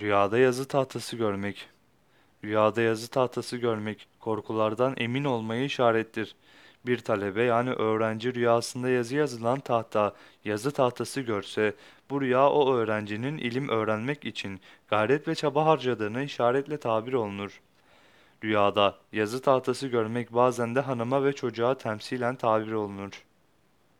Rüyada yazı tahtası görmek. Rüyada yazı tahtası görmek korkulardan emin olmayı işarettir. Bir talebe yani öğrenci rüyasında yazı yazılan tahta, yazı tahtası görse, bu rüya o öğrencinin ilim öğrenmek için gayret ve çaba harcadığını işaretle tabir olunur. Rüyada yazı tahtası görmek bazen de hanıma ve çocuğa temsilen tabir olunur.